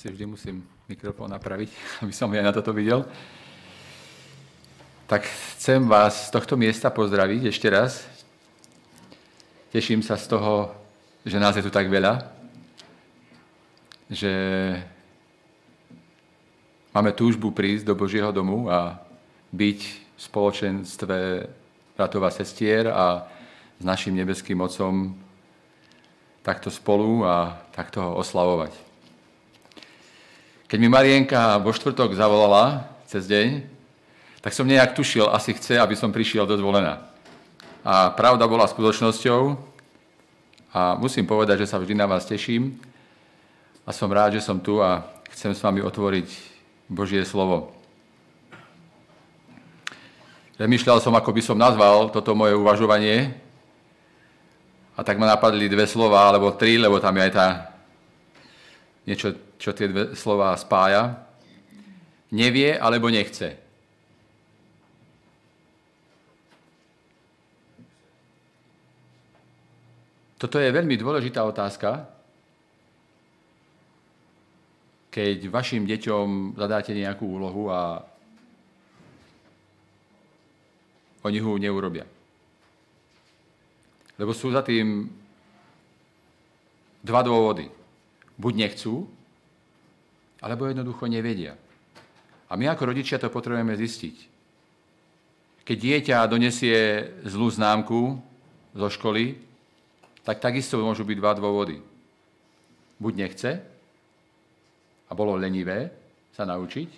si vždy musím mikrofón napraviť, aby som aj na toto videl. Tak chcem vás z tohto miesta pozdraviť ešte raz. Teším sa z toho, že nás je tu tak veľa, že máme túžbu prísť do Božieho domu a byť v spoločenstve bratov a sestier a s našim nebeským Otcom takto spolu a takto ho oslavovať. Keď mi Marienka vo štvrtok zavolala cez deň, tak som nejak tušil, asi chce, aby som prišiel do zvolená. A pravda bola skutočnosťou a musím povedať, že sa vždy na vás teším a som rád, že som tu a chcem s vami otvoriť Božie slovo. Premýšľal som, ako by som nazval toto moje uvažovanie a tak ma napadli dve slova, alebo tri, lebo tam je aj tá niečo, čo tie dve slova spája. Nevie alebo nechce. Toto je veľmi dôležitá otázka, keď vašim deťom zadáte nejakú úlohu a oni ho neurobia. Lebo sú za tým dva dôvody. Buď nechcú, alebo jednoducho nevedia. A my ako rodičia to potrebujeme zistiť. Keď dieťa donesie zlú známku zo školy, tak takisto môžu byť dva dôvody. Buď nechce a bolo lenivé sa naučiť,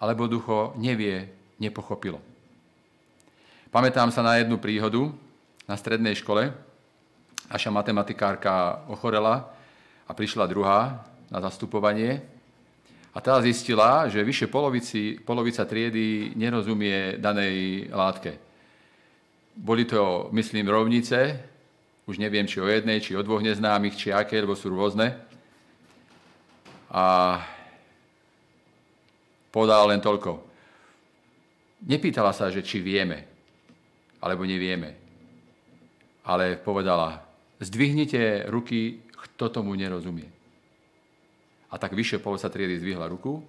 alebo ducho nevie, nepochopilo. Pamätám sa na jednu príhodu, na strednej škole. Naša matematikárka ochorela a prišla druhá na zastupovanie. A tá zistila, že vyše polovici, polovica triedy nerozumie danej látke. Boli to, myslím, rovnice, už neviem, či o jednej, či o dvoch neznámych, či aké, lebo sú rôzne. A povedala len toľko. Nepýtala sa, že či vieme, alebo nevieme ale povedala, zdvihnite ruky, kto tomu nerozumie. A tak vyššie polovica triedy zdvihla ruku.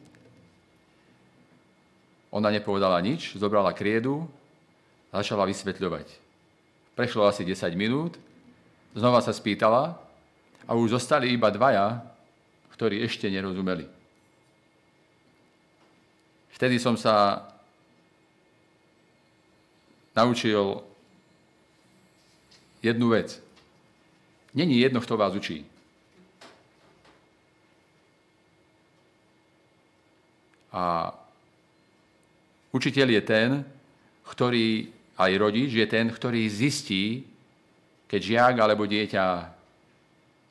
Ona nepovedala nič, zobrala kriedu začala vysvetľovať. Prešlo asi 10 minút, znova sa spýtala a už zostali iba dvaja, ktorí ešte nerozumeli. Vtedy som sa naučil jednu vec. Není jedno, kto vás učí. A učiteľ je ten, ktorý, aj rodič je ten, ktorý zistí, keď žiak alebo dieťa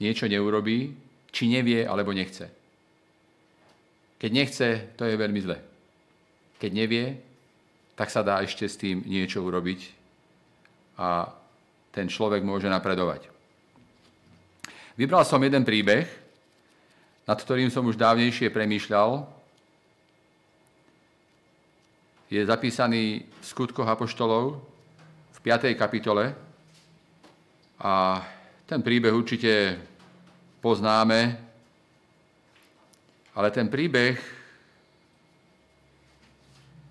niečo neurobí, či nevie alebo nechce. Keď nechce, to je veľmi zle. Keď nevie, tak sa dá ešte s tým niečo urobiť a ten človek môže napredovať. Vybral som jeden príbeh, nad ktorým som už dávnejšie premýšľal. Je zapísaný v skutkoch Apoštolov v 5. kapitole a ten príbeh určite poznáme, ale ten príbeh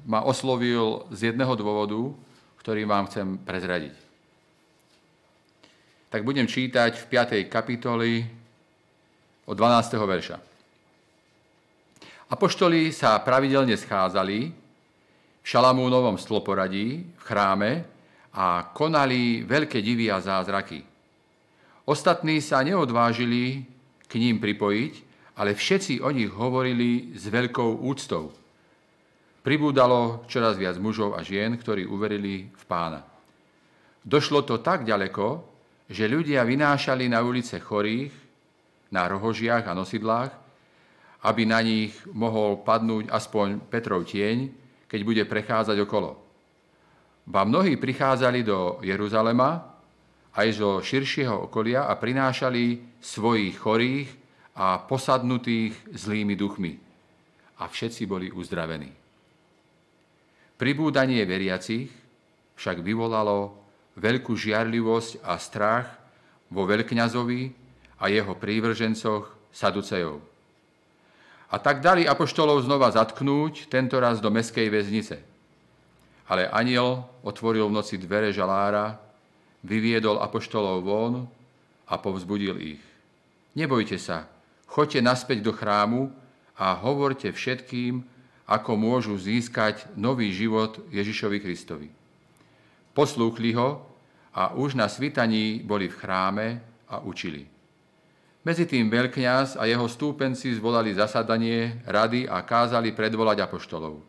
ma oslovil z jedného dôvodu, ktorý vám chcem prezradiť tak budem čítať v 5. kapitoli od 12. verša. Apoštoli sa pravidelne schádzali Šalamúnovom stloporadí v chráme a konali veľké divy a zázraky. Ostatní sa neodvážili k ním pripojiť, ale všetci o nich hovorili s veľkou úctou. Pribúdalo čoraz viac mužov a žien, ktorí uverili v pána. Došlo to tak ďaleko, že ľudia vynášali na ulice chorých, na rohožiach a nosidlách, aby na nich mohol padnúť aspoň Petrov tieň, keď bude prechádzať okolo. Ba mnohí prichádzali do Jeruzalema aj zo širšieho okolia a prinášali svojich chorých a posadnutých zlými duchmi. A všetci boli uzdravení. Pribúdanie veriacich však vyvolalo veľkú žiarlivosť a strach vo veľkňazovi a jeho prívržencoch Saducejov. A tak dali apoštolov znova zatknúť, tento raz do meskej väznice. Ale aniel otvoril v noci dvere žalára, vyviedol apoštolov von a povzbudil ich. Nebojte sa, choďte naspäť do chrámu a hovorte všetkým, ako môžu získať nový život Ježišovi Kristovi. Poslúchli ho a už na svitaní boli v chráme a učili. Medzi tým veľkňaz a jeho stúpenci zvolali zasadanie rady a kázali predvolať apoštolov.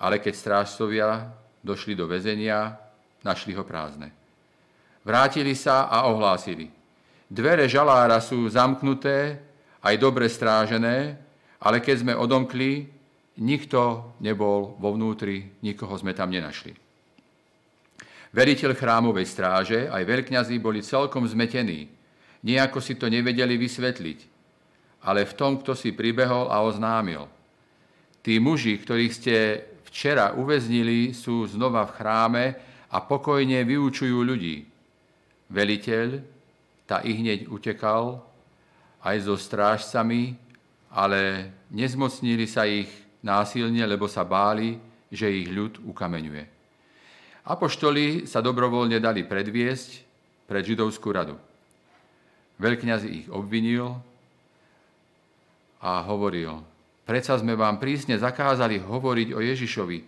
Ale keď strážcovia došli do väzenia, našli ho prázdne. Vrátili sa a ohlásili. Dvere žalára sú zamknuté, aj dobre strážené, ale keď sme odomkli, nikto nebol vo vnútri, nikoho sme tam nenašli. Veriteľ chrámovej stráže aj veľkňazí boli celkom zmetení, Nejako si to nevedeli vysvetliť, ale v tom, kto si pribehol a oznámil. Tí muži, ktorých ste včera uväznili, sú znova v chráme a pokojne vyučujú ľudí. Veliteľ tá i hneď utekal aj so strážcami, ale nezmocnili sa ich násilne, lebo sa báli, že ich ľud ukameňuje. Apoštoli sa dobrovoľne dali predviesť pred židovskú radu. Veľkňaz ich obvinil a hovoril, predsa sme vám prísne zakázali hovoriť o Ježišovi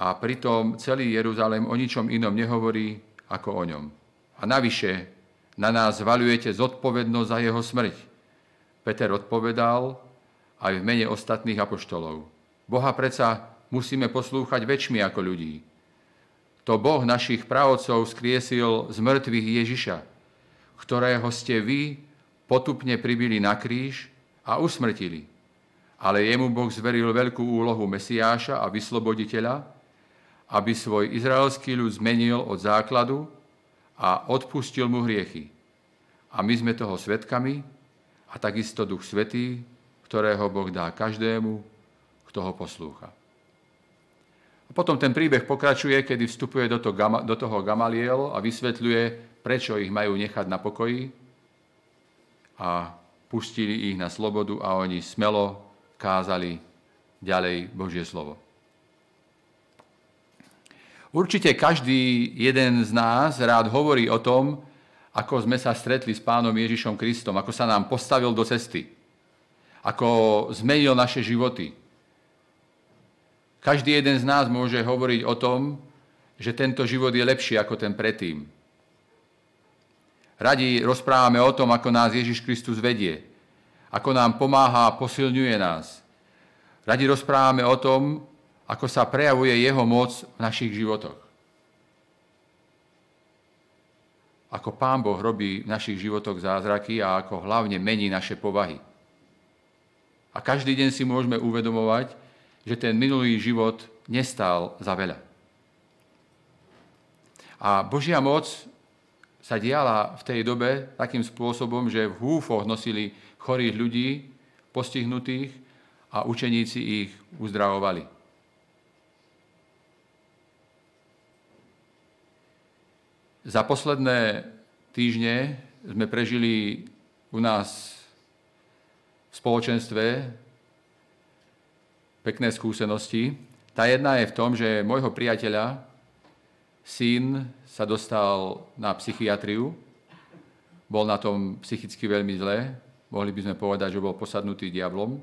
a pritom celý Jeruzalém o ničom inom nehovorí ako o ňom. A navyše na nás zvalujete zodpovednosť za jeho smrť. Peter odpovedal aj v mene ostatných apoštolov. Boha predsa musíme poslúchať väčšmi ako ľudí. To Boh našich pravcov skriesil z mŕtvych Ježiša, ktorého ste vy potupne pribili na kríž a usmrtili. Ale jemu Boh zveril veľkú úlohu Mesiáša a vysloboditeľa, aby svoj izraelský ľud zmenil od základu a odpustil mu hriechy. A my sme toho svetkami a takisto Duch Svetý, ktorého Boh dá každému, kto ho poslúcha. A potom ten príbeh pokračuje, kedy vstupuje do toho, do Gamaliel a vysvetľuje, prečo ich majú nechať na pokoji a pustili ich na slobodu a oni smelo kázali ďalej Božie slovo. Určite každý jeden z nás rád hovorí o tom, ako sme sa stretli s pánom Ježišom Kristom, ako sa nám postavil do cesty, ako zmenil naše životy. Každý jeden z nás môže hovoriť o tom, že tento život je lepší ako ten predtým, Radi rozprávame o tom, ako nás Ježiš Kristus vedie, ako nám pomáha a posilňuje nás. Radi rozprávame o tom, ako sa prejavuje Jeho moc v našich životoch. Ako Pán Boh robí v našich životoch zázraky a ako hlavne mení naše povahy. A každý deň si môžeme uvedomovať, že ten minulý život nestál za veľa. A Božia moc sa diala v tej dobe takým spôsobom, že v húfoch nosili chorých ľudí, postihnutých a učeníci ich uzdravovali. Za posledné týždne sme prežili u nás v spoločenstve pekné skúsenosti. Tá jedna je v tom, že môjho priateľa, syn sa dostal na psychiatriu, bol na tom psychicky veľmi zle, mohli by sme povedať, že bol posadnutý diablom.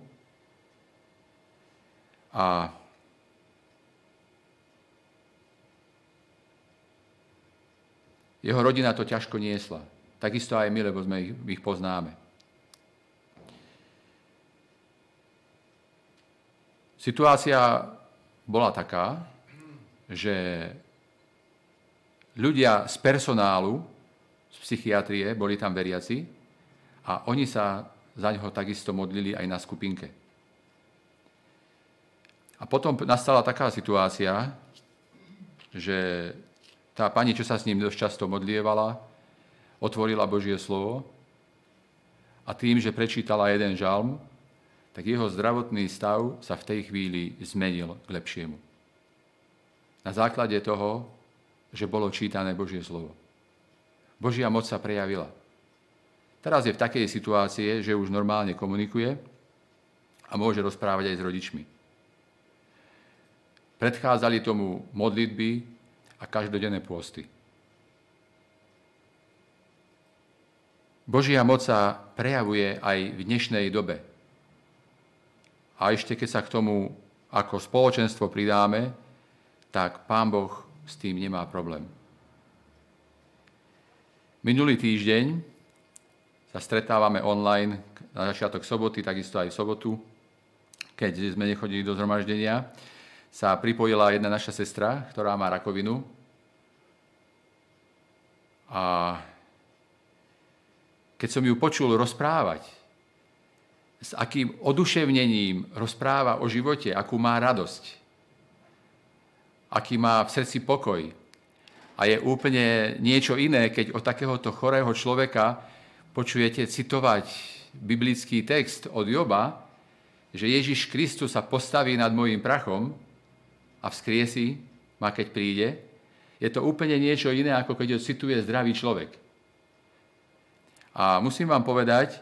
A jeho rodina to ťažko niesla. Takisto aj my, lebo sme ich, ich poznáme. Situácia bola taká, že ľudia z personálu, z psychiatrie, boli tam veriaci a oni sa za ňoho takisto modlili aj na skupinke. A potom nastala taká situácia, že tá pani, čo sa s ním dosť často modlievala, otvorila Božie slovo a tým, že prečítala jeden žalm, tak jeho zdravotný stav sa v tej chvíli zmenil k lepšiemu. Na základe toho že bolo čítané Božie slovo. Božia moc sa prejavila. Teraz je v takej situácii, že už normálne komunikuje a môže rozprávať aj s rodičmi. Predchádzali tomu modlitby a každodenné pôsty. Božia moc sa prejavuje aj v dnešnej dobe. A ešte keď sa k tomu ako spoločenstvo pridáme, tak Pán Boh s tým nemá problém. Minulý týždeň sa stretávame online na začiatok soboty, takisto aj v sobotu, keď sme nechodili do zhromaždenia, sa pripojila jedna naša sestra, ktorá má rakovinu. A keď som ju počul rozprávať, s akým oduševnením rozpráva o živote, akú má radosť, aký má v srdci pokoj. A je úplne niečo iné, keď od takéhoto chorého človeka počujete citovať biblický text od Joba, že Ježiš Kristus sa postaví nad mojim prachom a vzkriesí ma, keď príde, je to úplne niečo iné, ako keď ho cituje zdravý človek. A musím vám povedať,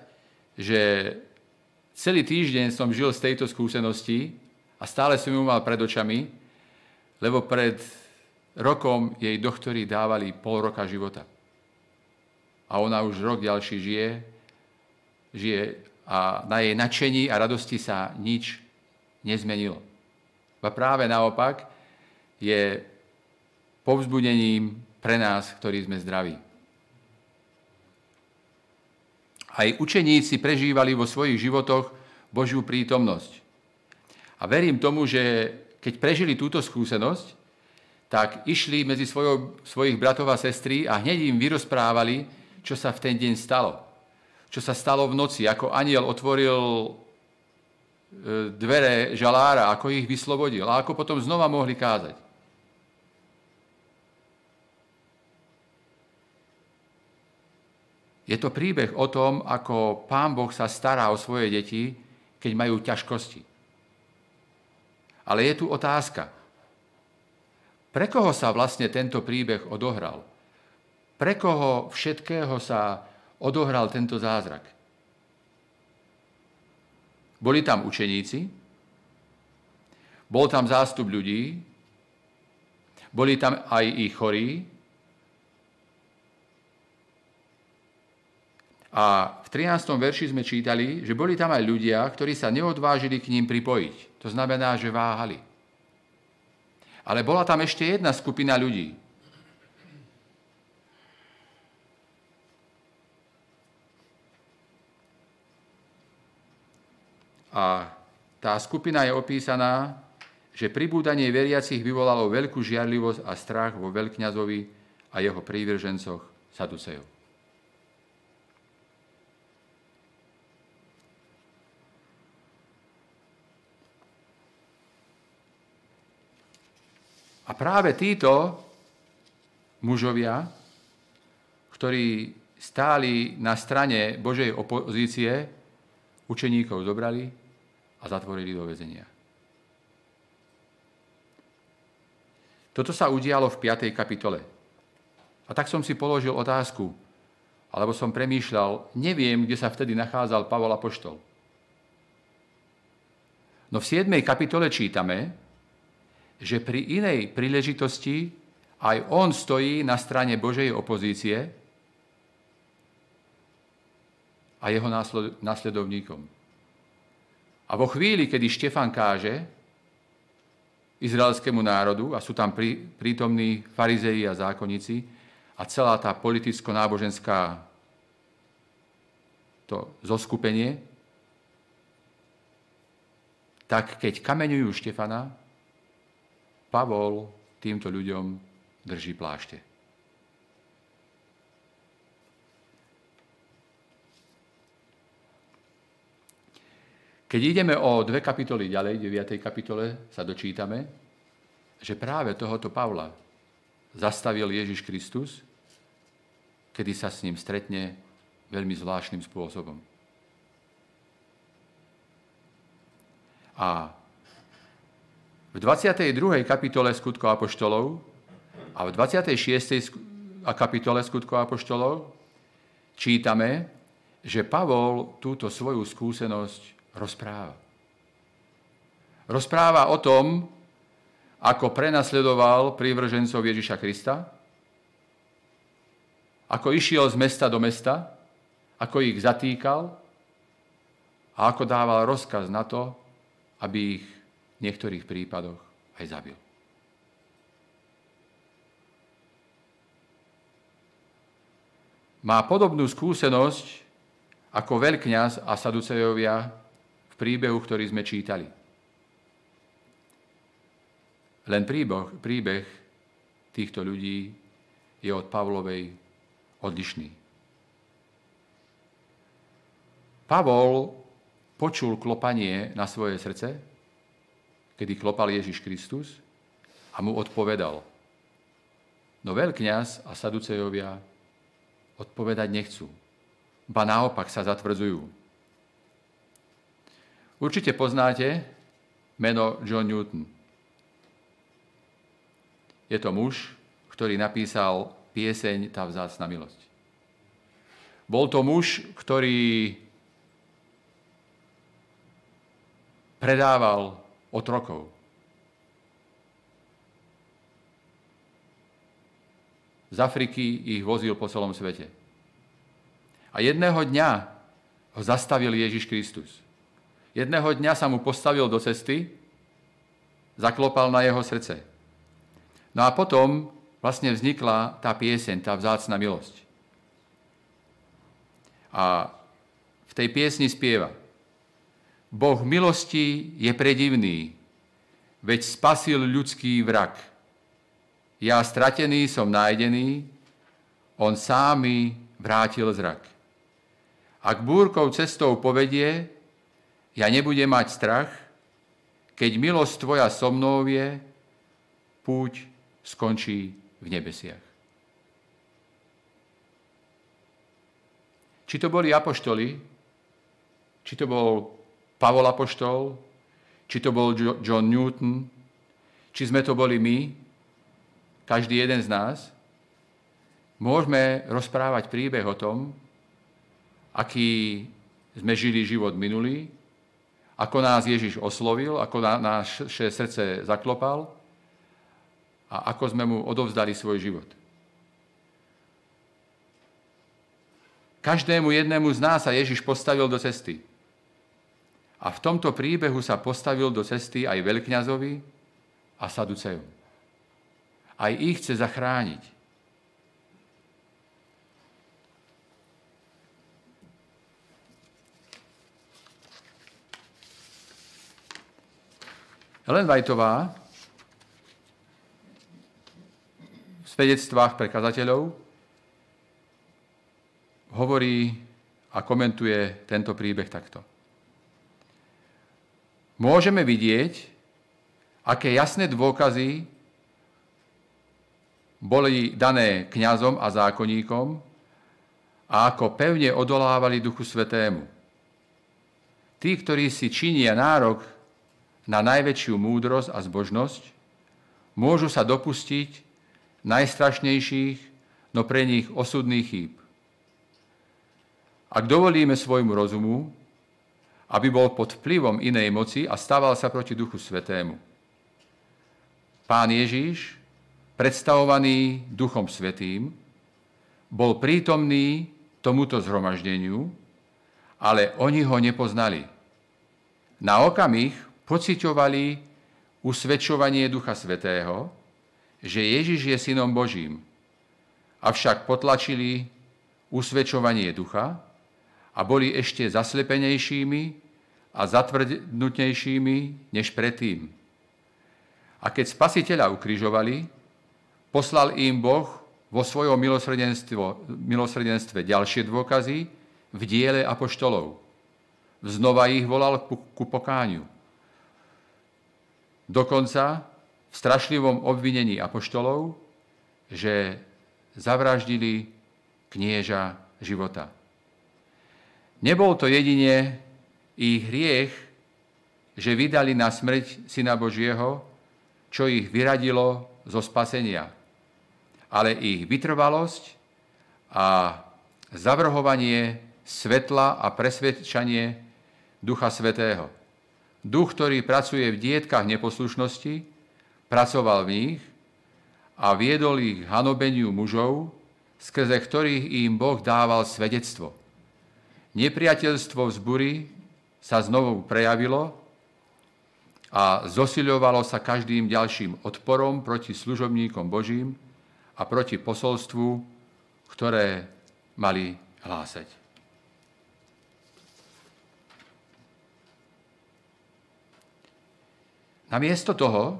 že celý týždeň som žil z tejto skúsenosti a stále som ju mal pred očami, lebo pred rokom jej doktori dávali pol roka života. A ona už rok ďalší žije, žije a na jej nadšení a radosti sa nič nezmenilo. A práve naopak je povzbudením pre nás, ktorí sme zdraví. Aj učeníci prežívali vo svojich životoch Božiu prítomnosť. A verím tomu, že keď prežili túto skúsenosť, tak išli medzi svojho, svojich bratov a sestry a hneď im vyrozprávali, čo sa v ten deň stalo. Čo sa stalo v noci, ako aniel otvoril E, dvere žalára, ako ich vyslobodil a ako potom znova mohli kázať. Je to príbeh o tom, ako Pán Boh sa stará o svoje deti, keď majú ťažkosti. Ale je tu otázka. Pre koho sa vlastne tento príbeh odohral? Pre koho všetkého sa odohral tento zázrak? Boli tam učeníci, bol tam zástup ľudí, boli tam aj ich chorí. A v 13. verši sme čítali, že boli tam aj ľudia, ktorí sa neodvážili k ním pripojiť. To znamená, že váhali. Ale bola tam ešte jedna skupina ľudí, A tá skupina je opísaná, že pribúdanie veriacich vyvolalo veľkú žiarlivosť a strach vo veľkňazovi a jeho prívržencoch Saducejov. A práve títo mužovia, ktorí stáli na strane Božej opozície, učeníkov zobrali a zatvorili do väzenia. Toto sa udialo v 5. kapitole. A tak som si položil otázku, alebo som premýšľal, neviem, kde sa vtedy nachádzal Pavol Apoštol. No v 7. kapitole čítame, že pri inej príležitosti aj on stojí na strane Božej opozície a jeho následovníkom. A vo chvíli, kedy Štefan káže izraelskému národu, a sú tam prítomní farizeji a zákonníci, a celá tá politicko-náboženská to zoskupenie, tak keď kameňujú Štefana, Pavol týmto ľuďom drží plášte. Keď ideme o dve kapitoly ďalej, v 9. kapitole sa dočítame, že práve tohoto Pavla zastavil Ježiš Kristus, kedy sa s ním stretne veľmi zvláštnym spôsobom. A v 22. kapitole skutkov apoštolov a v 26. kapitole skutkov apoštolov čítame, že Pavol túto svoju skúsenosť rozpráva. rozpráva o tom, ako prenasledoval prívržencov Ježiša Krista, ako išiel z mesta do mesta, ako ich zatýkal a ako dával rozkaz na to, aby ich v niektorých prípadoch aj zabil. Má podobnú skúsenosť ako veľkňaz a saducejovia v príbehu, ktorý sme čítali. Len príbeh, príbeh týchto ľudí je od Pavlovej odlišný. Pavol počul klopanie na svoje srdce, kedy klopal Ježiš Kristus a mu odpovedal. No veľkňaz a saducejovia odpovedať nechcú. Ba naopak sa zatvrdzujú. Určite poznáte meno John Newton. Je to muž, ktorý napísal pieseň Tá vzácna milosť. Bol to muž, ktorý predával otrokov. Z Afriky ich vozil po celom svete. A jedného dňa ho zastavil Ježiš Kristus. Jedného dňa sa mu postavil do cesty, zaklopal na jeho srdce. No a potom vlastne vznikla tá pieseň, tá vzácna milosť. A v tej piesni spieva Boh milosti je predivný, veď spasil ľudský vrak. Ja stratený som nájdený, on sám mi vrátil zrak. Ak búrkou cestou povedie, ja nebudem mať strach, keď milosť tvoja so mnou je, púť skončí v nebesiach. Či to boli apoštoli, či to bol Pavol apoštol, či to bol John Newton, či sme to boli my, každý jeden z nás, môžeme rozprávať príbeh o tom, aký sme žili život minulý, ako nás Ježiš oslovil, ako na naše srdce zaklopal a ako sme mu odovzdali svoj život. Každému jednému z nás sa Ježiš postavil do cesty. A v tomto príbehu sa postavil do cesty aj veľkňazovi a saducejom. Aj ich chce zachrániť. Ellen Whiteová svedectvách pre kazateľov, hovorí a komentuje tento príbeh takto. Môžeme vidieť, aké jasné dôkazy boli dané kňazom a zákonníkom a ako pevne odolávali Duchu Svetému. Tí, ktorí si činia nárok na najväčšiu múdrosť a zbožnosť, môžu sa dopustiť najstrašnejších, no pre nich osudných chýb. Ak dovolíme svojmu rozumu, aby bol pod vplyvom inej moci a stával sa proti Duchu Svetému. Pán Ježíš, predstavovaný Duchom Svetým, bol prítomný tomuto zhromaždeniu, ale oni ho nepoznali. Na okamih pociťovali usvedčovanie Ducha Svetého, že Ježiš je synom Božím. Avšak potlačili usvedčovanie ducha a boli ešte zaslepenejšími a zatvrdnutejšími než predtým. A keď spasiteľa ukrižovali, poslal im Boh vo svojom milosrdenstve ďalšie dôkazy v diele apoštolov. Znova ich volal ku pokáňu. Dokonca v strašlivom obvinení apoštolov, že zavraždili knieža života. Nebol to jedine ich hriech, že vydali na smrť Syna Božieho, čo ich vyradilo zo spasenia, ale ich vytrvalosť a zavrhovanie svetla a presvedčanie Ducha Svetého. Duch, ktorý pracuje v dietkach neposlušnosti, pracoval v nich a viedol ich hanobeniu mužov, skrze ktorých im Boh dával svedectvo. Nepriateľstvo vzbury sa znovu prejavilo a zosiľovalo sa každým ďalším odporom proti služobníkom Božím a proti posolstvu, ktoré mali hlásať. Namiesto toho,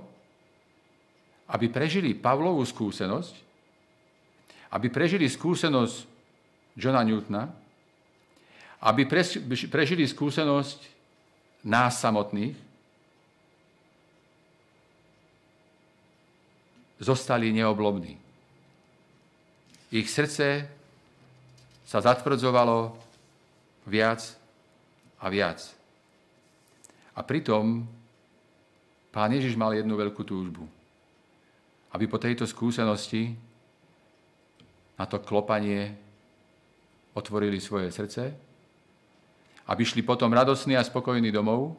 aby prežili Pavlovú skúsenosť, aby prežili skúsenosť Johna Newtona, aby prežili skúsenosť nás samotných, zostali neoblobní. Ich srdce sa zatvrdzovalo viac a viac. A pritom Pán Ježiš mal jednu veľkú túžbu. Aby po tejto skúsenosti na to klopanie otvorili svoje srdce, aby šli potom radosní a spokojní domov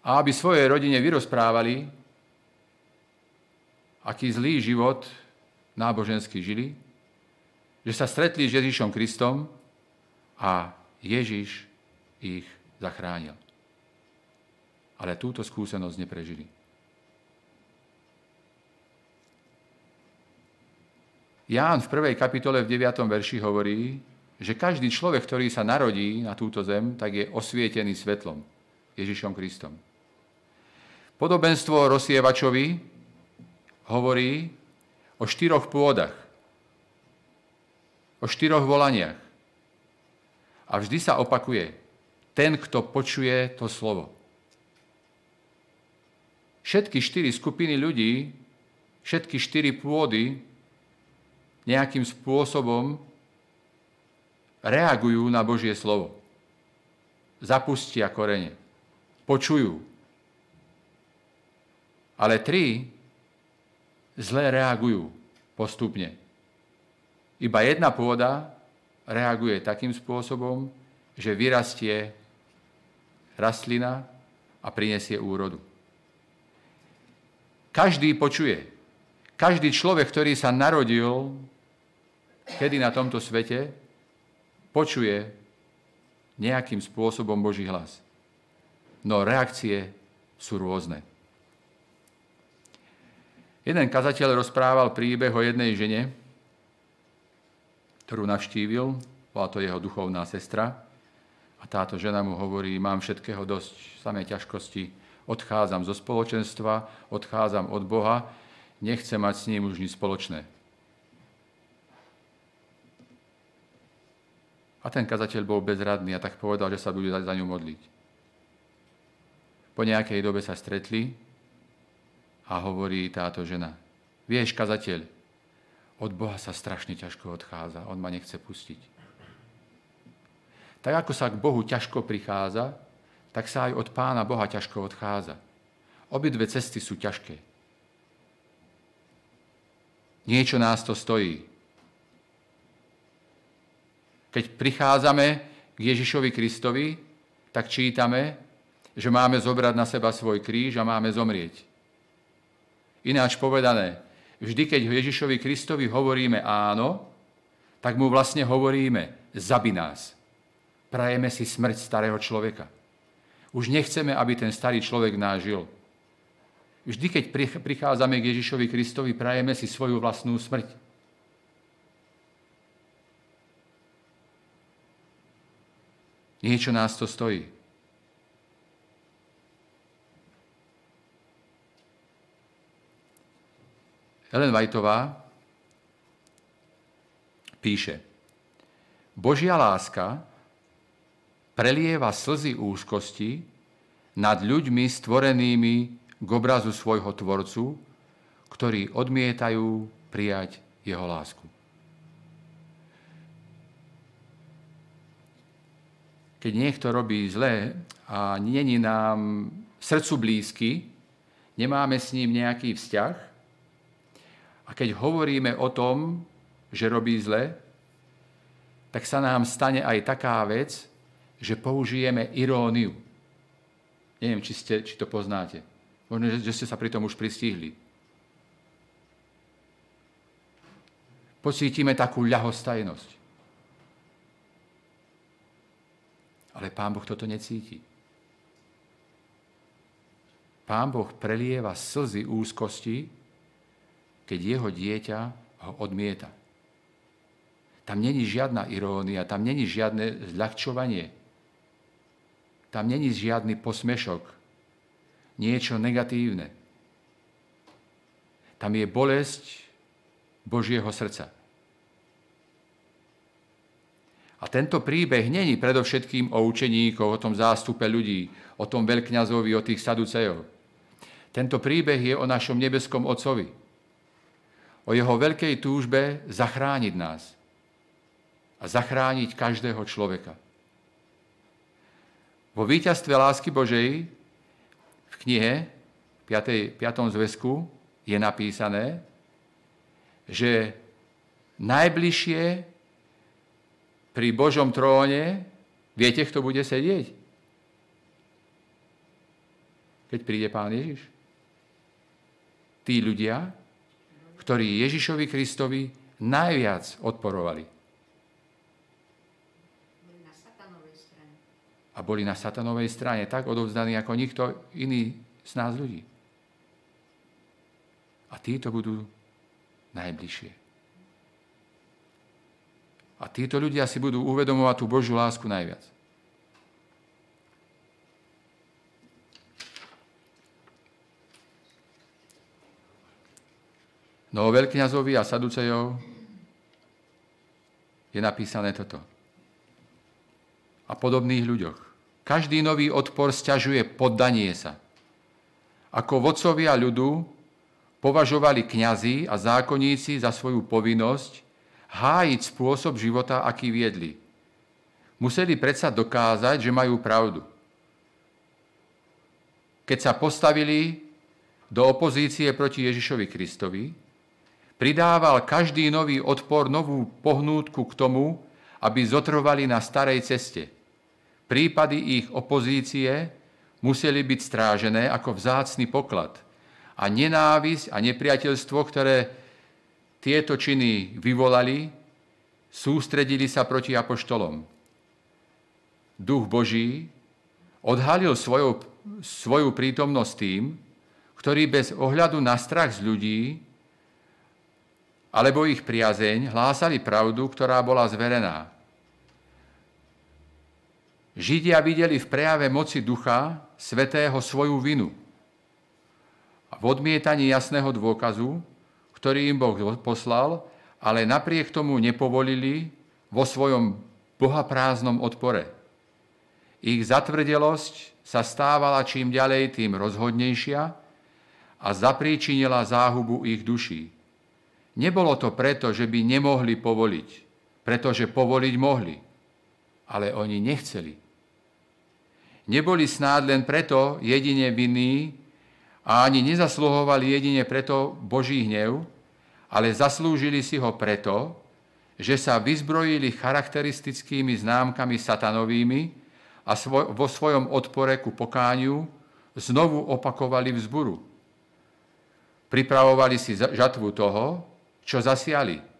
a aby svojej rodine vyrozprávali, aký zlý život nábožensky žili, že sa stretli s Ježišom Kristom a Ježiš ich zachránil ale túto skúsenosť neprežili. Ján v prvej kapitole v 9. verši hovorí, že každý človek, ktorý sa narodí na túto zem, tak je osvietený svetlom Ježišom Kristom. Podobenstvo rozsievačovi hovorí o štyroch pôdach, o štyroch volaniach. A vždy sa opakuje, ten, kto počuje to slovo. Všetky štyri skupiny ľudí, všetky štyri pôdy nejakým spôsobom reagujú na Božie slovo. Zapustia korene, počujú. Ale tri zle reagujú postupne. Iba jedna pôda reaguje takým spôsobom, že vyrastie rastlina a prinesie úrodu. Každý počuje. Každý človek, ktorý sa narodil kedy na tomto svete, počuje nejakým spôsobom Boží hlas. No reakcie sú rôzne. Jeden kazateľ rozprával príbeh o jednej žene, ktorú navštívil, bola to jeho duchovná sestra, a táto žena mu hovorí, mám všetkého dosť, samé ťažkosti, odchádzam zo spoločenstva, odchádzam od Boha, nechcem mať s ním už nič spoločné. A ten kazateľ bol bezradný a tak povedal, že sa bude za ňu modliť. Po nejakej dobe sa stretli a hovorí táto žena, vieš, kazateľ, od Boha sa strašne ťažko odchádza, on ma nechce pustiť. Tak ako sa k Bohu ťažko prichádza, tak sa aj od Pána Boha ťažko odchádza. Obidve cesty sú ťažké. Niečo nás to stojí. Keď prichádzame k Ježišovi Kristovi, tak čítame, že máme zobrať na seba svoj kríž a máme zomrieť. Ináč povedané, vždy, keď Ježišovi Kristovi hovoríme áno, tak mu vlastne hovoríme, zabi nás. Prajeme si smrť starého človeka. Už nechceme, aby ten starý človek nás žil. Vždy, keď prichádzame k Ježišovi Kristovi, prajeme si svoju vlastnú smrť. Niečo nás to stojí. Ellen Whiteová píše, Božia láska prelieva slzy úzkosti nad ľuďmi stvorenými k obrazu svojho Tvorcu, ktorí odmietajú prijať jeho lásku. Keď niekto robí zlé a není nám srdcu blízky, nemáme s ním nejaký vzťah, a keď hovoríme o tom, že robí zle, tak sa nám stane aj taká vec, že použijeme iróniu. Neviem, či, ste, či to poznáte. Možno, že, ste sa pri tom už pristihli. Pocítime takú ľahostajnosť. Ale Pán Boh toto necíti. Pán Boh prelieva slzy úzkosti, keď jeho dieťa ho odmieta. Tam není žiadna irónia, tam není žiadne zľahčovanie. Tam není žiadny posmešok, niečo negatívne. Tam je bolesť Božieho srdca. A tento príbeh není predovšetkým o učeníkoch, o tom zástupe ľudí, o tom veľkňazovi, o tých saducejov. Tento príbeh je o našom nebeskom Otcovi. O jeho veľkej túžbe zachrániť nás. A zachrániť každého človeka. Vo víťazstve lásky Božej v knihe 5. 5. zväzku je napísané, že najbližšie pri Božom tróne, viete, kto bude sedieť? Keď príde Pán Ježiš. Tí ľudia, ktorí Ježišovi Kristovi najviac odporovali. a boli na satanovej strane tak odovzdaní ako nikto iný z nás ľudí. A títo budú najbližšie. A títo ľudia si budú uvedomovať tú Božiu lásku najviac. No o veľkňazovi a saducejov je napísané toto. A podobných ľuďoch. Každý nový odpor stiažuje poddanie sa. Ako vodcovia ľudu považovali kňazi a zákonníci za svoju povinnosť hájiť spôsob života, aký viedli. Museli predsa dokázať, že majú pravdu. Keď sa postavili do opozície proti Ježišovi Kristovi, pridával každý nový odpor novú pohnútku k tomu, aby zotrvali na starej ceste – Prípady ich opozície museli byť strážené ako vzácný poklad. A nenávisť a nepriateľstvo, ktoré tieto činy vyvolali, sústredili sa proti apoštolom. Duch Boží odhalil svoju, svoju prítomnosť tým, ktorí bez ohľadu na strach z ľudí alebo ich priazeň hlásali pravdu, ktorá bola zverená. Židia videli v prejave moci ducha svetého svoju vinu. A v odmietaní jasného dôkazu, ktorý im Boh poslal, ale napriek tomu nepovolili vo svojom bohaprázdnom odpore. Ich zatvrdelosť sa stávala čím ďalej tým rozhodnejšia a zapríčinila záhubu ich duší. Nebolo to preto, že by nemohli povoliť, pretože povoliť mohli – ale oni nechceli. Neboli snáď len preto jedine vinní a ani nezasluhovali jedine preto Boží hnev, ale zaslúžili si ho preto, že sa vyzbrojili charakteristickými známkami satanovými a svoj, vo svojom odpore ku pokániu znovu opakovali vzburu. Pripravovali si žatvu toho, čo zasiali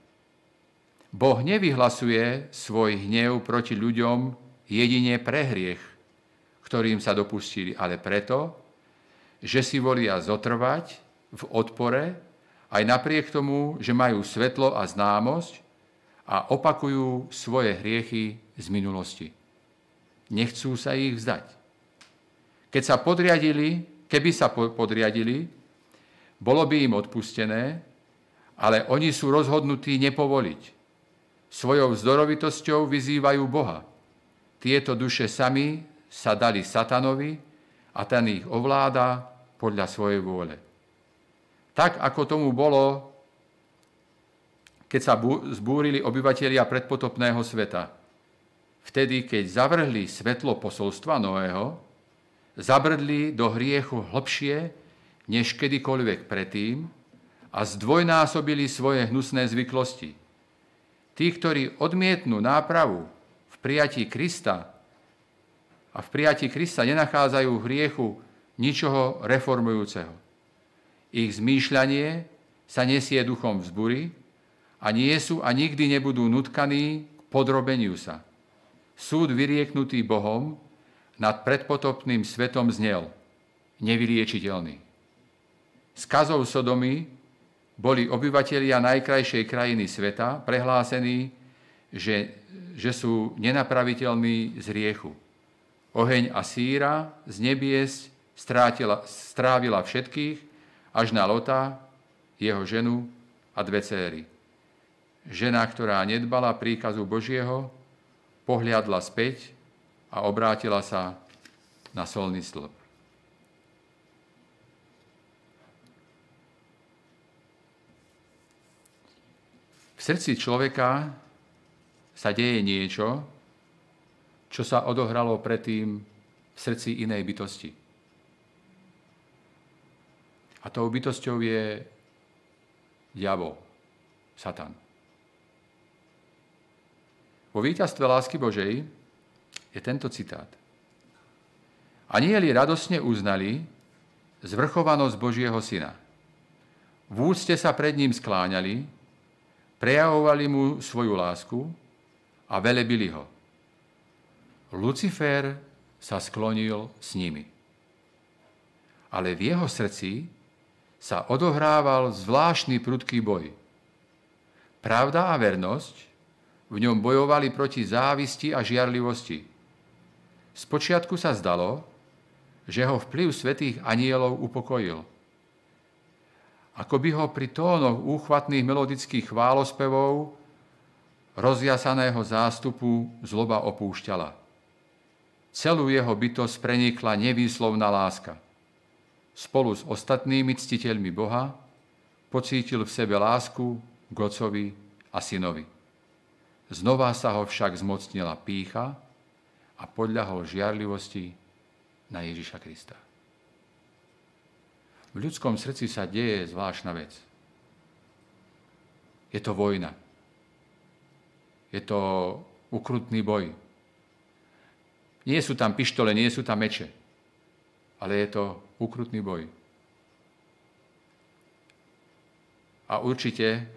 Boh nevyhlasuje svoj hnev proti ľuďom jedine pre hriech, ktorým sa dopustili, ale preto, že si volia zotrvať v odpore, aj napriek tomu, že majú svetlo a známosť a opakujú svoje hriechy z minulosti. Nechcú sa ich vzdať. Keď sa podriadili, keby sa podriadili, bolo by im odpustené, ale oni sú rozhodnutí nepovoliť Svojou vzdorovitosťou vyzývajú Boha. Tieto duše sami sa dali satanovi a ten ich ovláda podľa svojej vôle. Tak, ako tomu bolo, keď sa zbúrili obyvatelia predpotopného sveta. Vtedy, keď zavrhli svetlo posolstva Noého, zabrdli do hriechu hlbšie, než kedykoľvek predtým a zdvojnásobili svoje hnusné zvyklosti. Tí, ktorí odmietnú nápravu v prijatí Krista, a v prijatí Krista nenachádzajú v hriechu ničoho reformujúceho. Ich zmýšľanie sa nesie duchom vzbury a nie sú a nikdy nebudú nutkaní k podrobeniu sa. Súd vyrieknutý Bohom nad predpotopným svetom znel, nevyliečiteľný. Skazou Sodomy boli obyvatelia najkrajšej krajiny sveta prehlásení, že, že sú nenapraviteľní z riechu. Oheň a síra z nebies strátila, strávila všetkých, až na Lota, jeho ženu a dve céry. Žena, ktorá nedbala príkazu Božieho, pohliadla späť a obrátila sa na solný stĺp. V srdci človeka sa deje niečo, čo sa odohralo predtým v srdci inej bytosti. A tou bytosťou je diabol, Satan. Vo víťazstve lásky Božej je tento citát. Anieli radosne uznali zvrchovanosť Božieho syna. V úcte sa pred ním skláňali, prejavovali mu svoju lásku a velebili ho. Lucifer sa sklonil s nimi. Ale v jeho srdci sa odohrával zvláštny prudký boj. Pravda a vernosť v ňom bojovali proti závisti a žiarlivosti. Spočiatku sa zdalo, že ho vplyv svetých anielov upokojil – ako by ho pri tónoch úchvatných melodických chválospevov rozjasaného zástupu zloba opúšťala. Celú jeho bytosť prenikla nevýslovná láska. Spolu s ostatnými ctiteľmi Boha pocítil v sebe lásku k Otcovi a Synovi. Znova sa ho však zmocnila pícha a podľahol žiarlivosti na Ježiša Krista v ľudskom srdci sa deje zvláštna vec. Je to vojna. Je to ukrutný boj. Nie sú tam pištole, nie sú tam meče, ale je to ukrutný boj. A určite,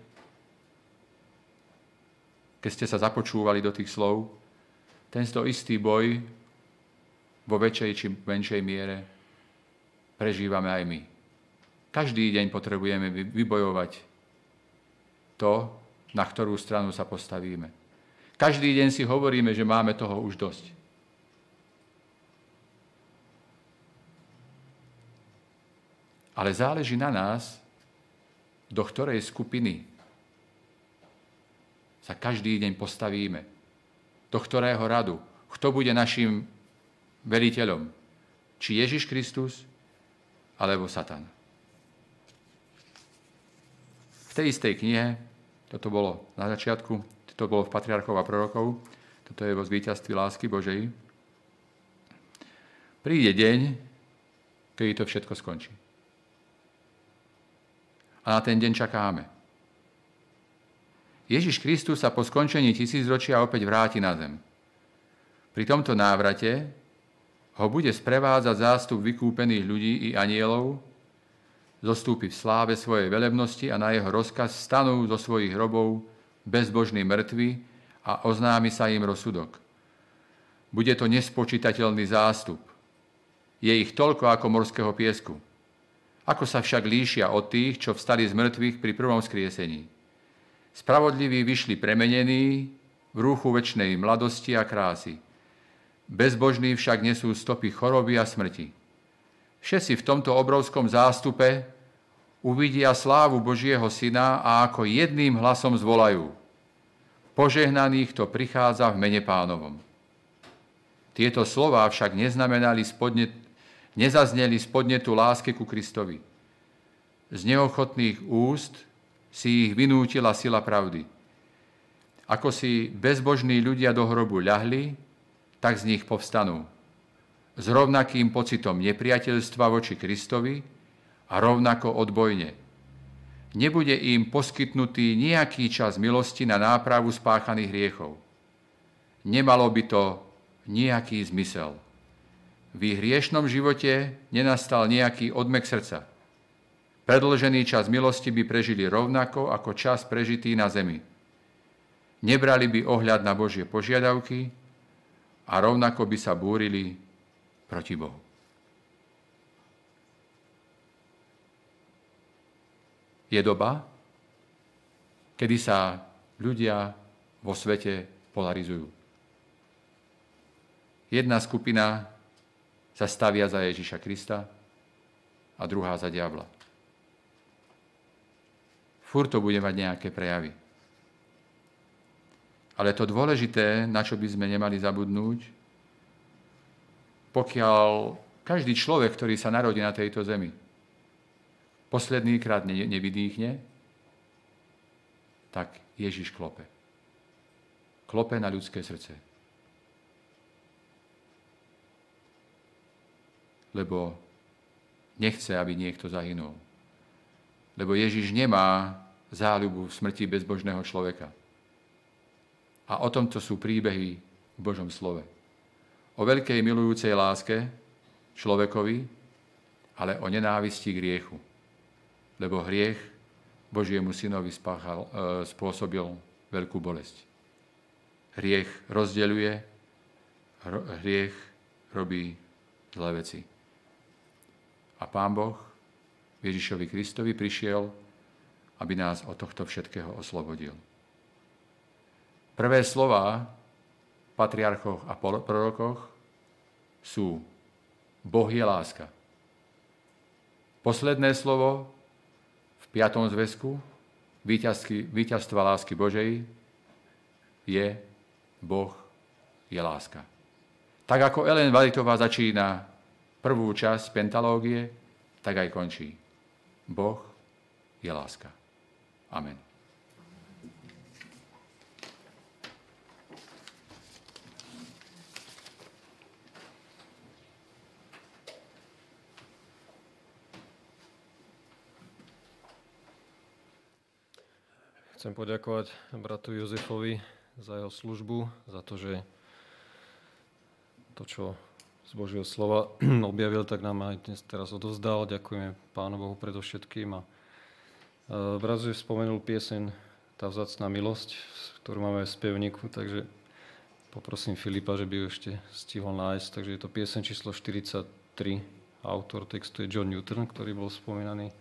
keď ste sa započúvali do tých slov, tento istý boj vo väčšej či menšej miere prežívame aj my. Každý deň potrebujeme vybojovať to, na ktorú stranu sa postavíme. Každý deň si hovoríme, že máme toho už dosť. Ale záleží na nás, do ktorej skupiny sa každý deň postavíme. Do ktorého radu. Kto bude našim veliteľom. Či Ježiš Kristus, alebo Satan. V tej istej knihe, toto bolo na začiatku, toto bolo v Patriarchov a prorokov, toto je vo zvíťazství lásky Božej, príde deň, kedy to všetko skončí. A na ten deň čakáme. Ježiš Kristus sa po skončení tisícročia opäť vráti na zem. Pri tomto návrate ho bude sprevádzať zástup vykúpených ľudí i anielov, zostúpi v sláve svojej velebnosti a na jeho rozkaz stanú zo svojich hrobov bezbožní mŕtvi a oznámi sa im rozsudok. Bude to nespočítateľný zástup. Je ich toľko ako morského piesku. Ako sa však líšia od tých, čo vstali z mŕtvych pri prvom skriesení. Spravodliví vyšli premenení v rúchu väčšnej mladosti a krásy. Bezbožní však nesú stopy choroby a smrti. Všetci v tomto obrovskom zástupe uvidia slávu Božieho Syna a ako jedným hlasom zvolajú. Požehnaných to prichádza v mene pánovom. Tieto slová však neznamenali spodne, nezazneli spodnetu lásky ku Kristovi. Z neochotných úst si ich vynútila sila pravdy. Ako si bezbožní ľudia do hrobu ľahli, tak z nich povstanú s rovnakým pocitom nepriateľstva voči Kristovi a rovnako odbojne. Nebude im poskytnutý nejaký čas milosti na nápravu spáchaných hriechov. Nemalo by to nejaký zmysel. V ich hriešnom živote nenastal nejaký odmek srdca. Predlžený čas milosti by prežili rovnako ako čas prežitý na zemi. Nebrali by ohľad na Božie požiadavky a rovnako by sa búrili proti Bohu. Je doba, kedy sa ľudia vo svete polarizujú. Jedna skupina sa stavia za Ježiša Krista a druhá za diabla. Fúr to bude mať nejaké prejavy. Ale to dôležité, na čo by sme nemali zabudnúť, pokiaľ každý človek, ktorý sa narodí na tejto zemi, posledný krát nevydýchne, tak Ježiš klope. Klope na ľudské srdce. Lebo nechce, aby niekto zahynul. Lebo Ježiš nemá záľubu v smrti bezbožného človeka. A o tomto sú príbehy v Božom slove. O veľkej milujúcej láske človekovi, ale o nenávisti k hriechu. Lebo hriech Božiemu synovi spáchal, e, spôsobil veľkú bolesť. Hriech rozdeľuje, hriech robí zlé veci. A Pán Boh Ježišovi Kristovi prišiel aby nás od tohto všetkého oslobodil. Prvé slova v patriarchoch a prorokoch sú Boh je láska. Posledné slovo v piatom zväzku víťazstva lásky Božej je Boh je láska. Tak ako Ellen Valitová začína prvú časť pentalógie, tak aj končí. Boh je láska. Amen. Chcem poďakovať bratu Jozefovi za jeho službu, za to, že to, čo z Božieho slova objavil, tak nám aj dnes teraz odovzdal. Ďakujeme Pánu Bohu predovšetkým a Brazu spomenul pieseň Tá vzácná milosť, ktorú máme v spevníku, takže poprosím Filipa, že by ju ešte stihol nájsť. Takže je to pieseň číslo 43. Autor textu je John Newton, ktorý bol spomínaný.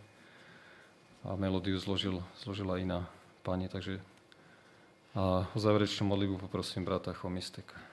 A melódiu zložil, zložila iná pani. Takže a o záverečnú modlitbu poprosím brata Chomisteka.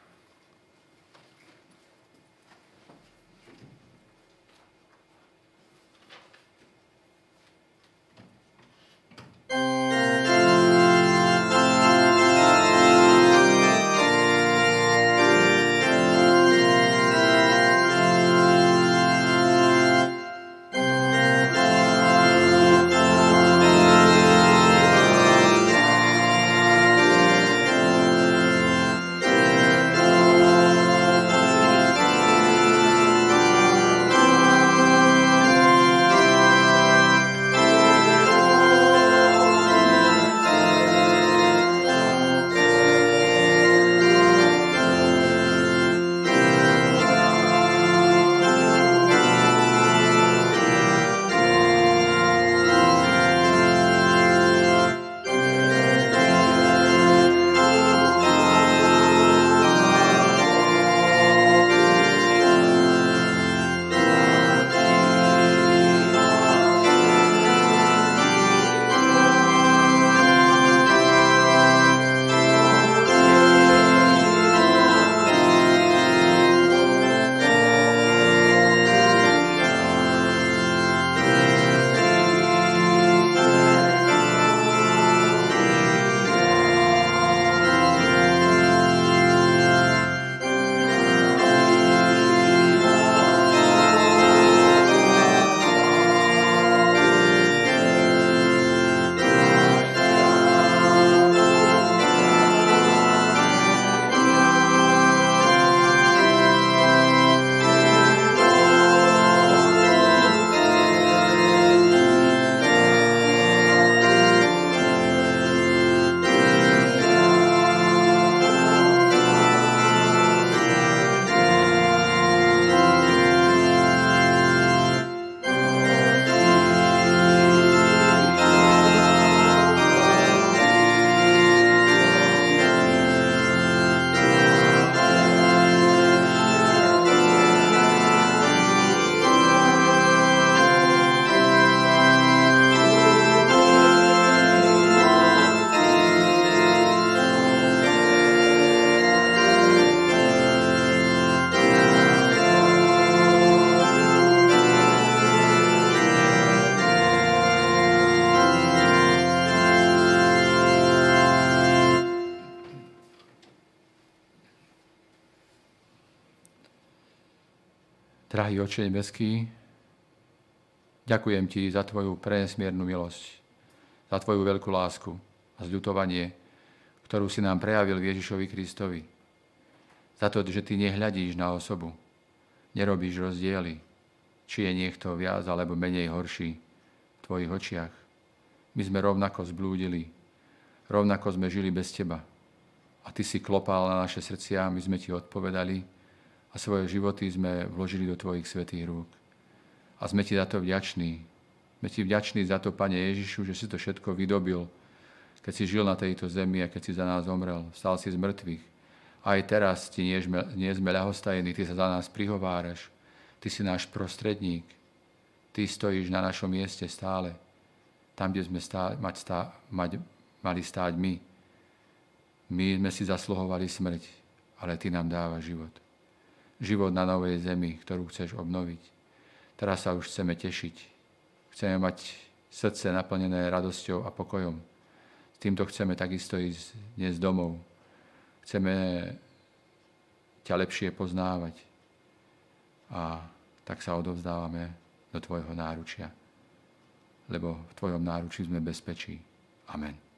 Drahý Oče nebeský, ďakujem Ti za Tvoju prenesmiernu milosť, za Tvoju veľkú lásku a zľutovanie, ktorú si nám prejavil Ježišovi Kristovi. Za to, že Ty nehľadíš na osobu, nerobíš rozdiely, či je niekto viac alebo menej horší v Tvojich očiach. My sme rovnako zblúdili, rovnako sme žili bez Teba. A Ty si klopal na naše srdcia, my sme Ti odpovedali, a svoje životy sme vložili do Tvojich svetých rúk. A sme Ti za to vďační. Sme Ti vďační za to, Pane Ježišu, že si to všetko vydobil, keď si žil na tejto zemi a keď si za nás zomrel. Stal si z mŕtvych. Aj teraz Ti nie sme, nie sme ľahostajní, Ty sa za nás prihováraš. Ty si náš prostredník. Ty stojíš na našom mieste stále. Tam, kde sme stá, mať stá, mať, mali stáť my. My sme si zasluhovali smrť, ale Ty nám dáva život život na novej zemi, ktorú chceš obnoviť. Teraz sa už chceme tešiť. Chceme mať srdce naplnené radosťou a pokojom. S týmto chceme takisto ísť dnes domov. Chceme ťa lepšie poznávať. A tak sa odovzdávame do Tvojho náručia. Lebo v Tvojom náručí sme bezpečí. Amen.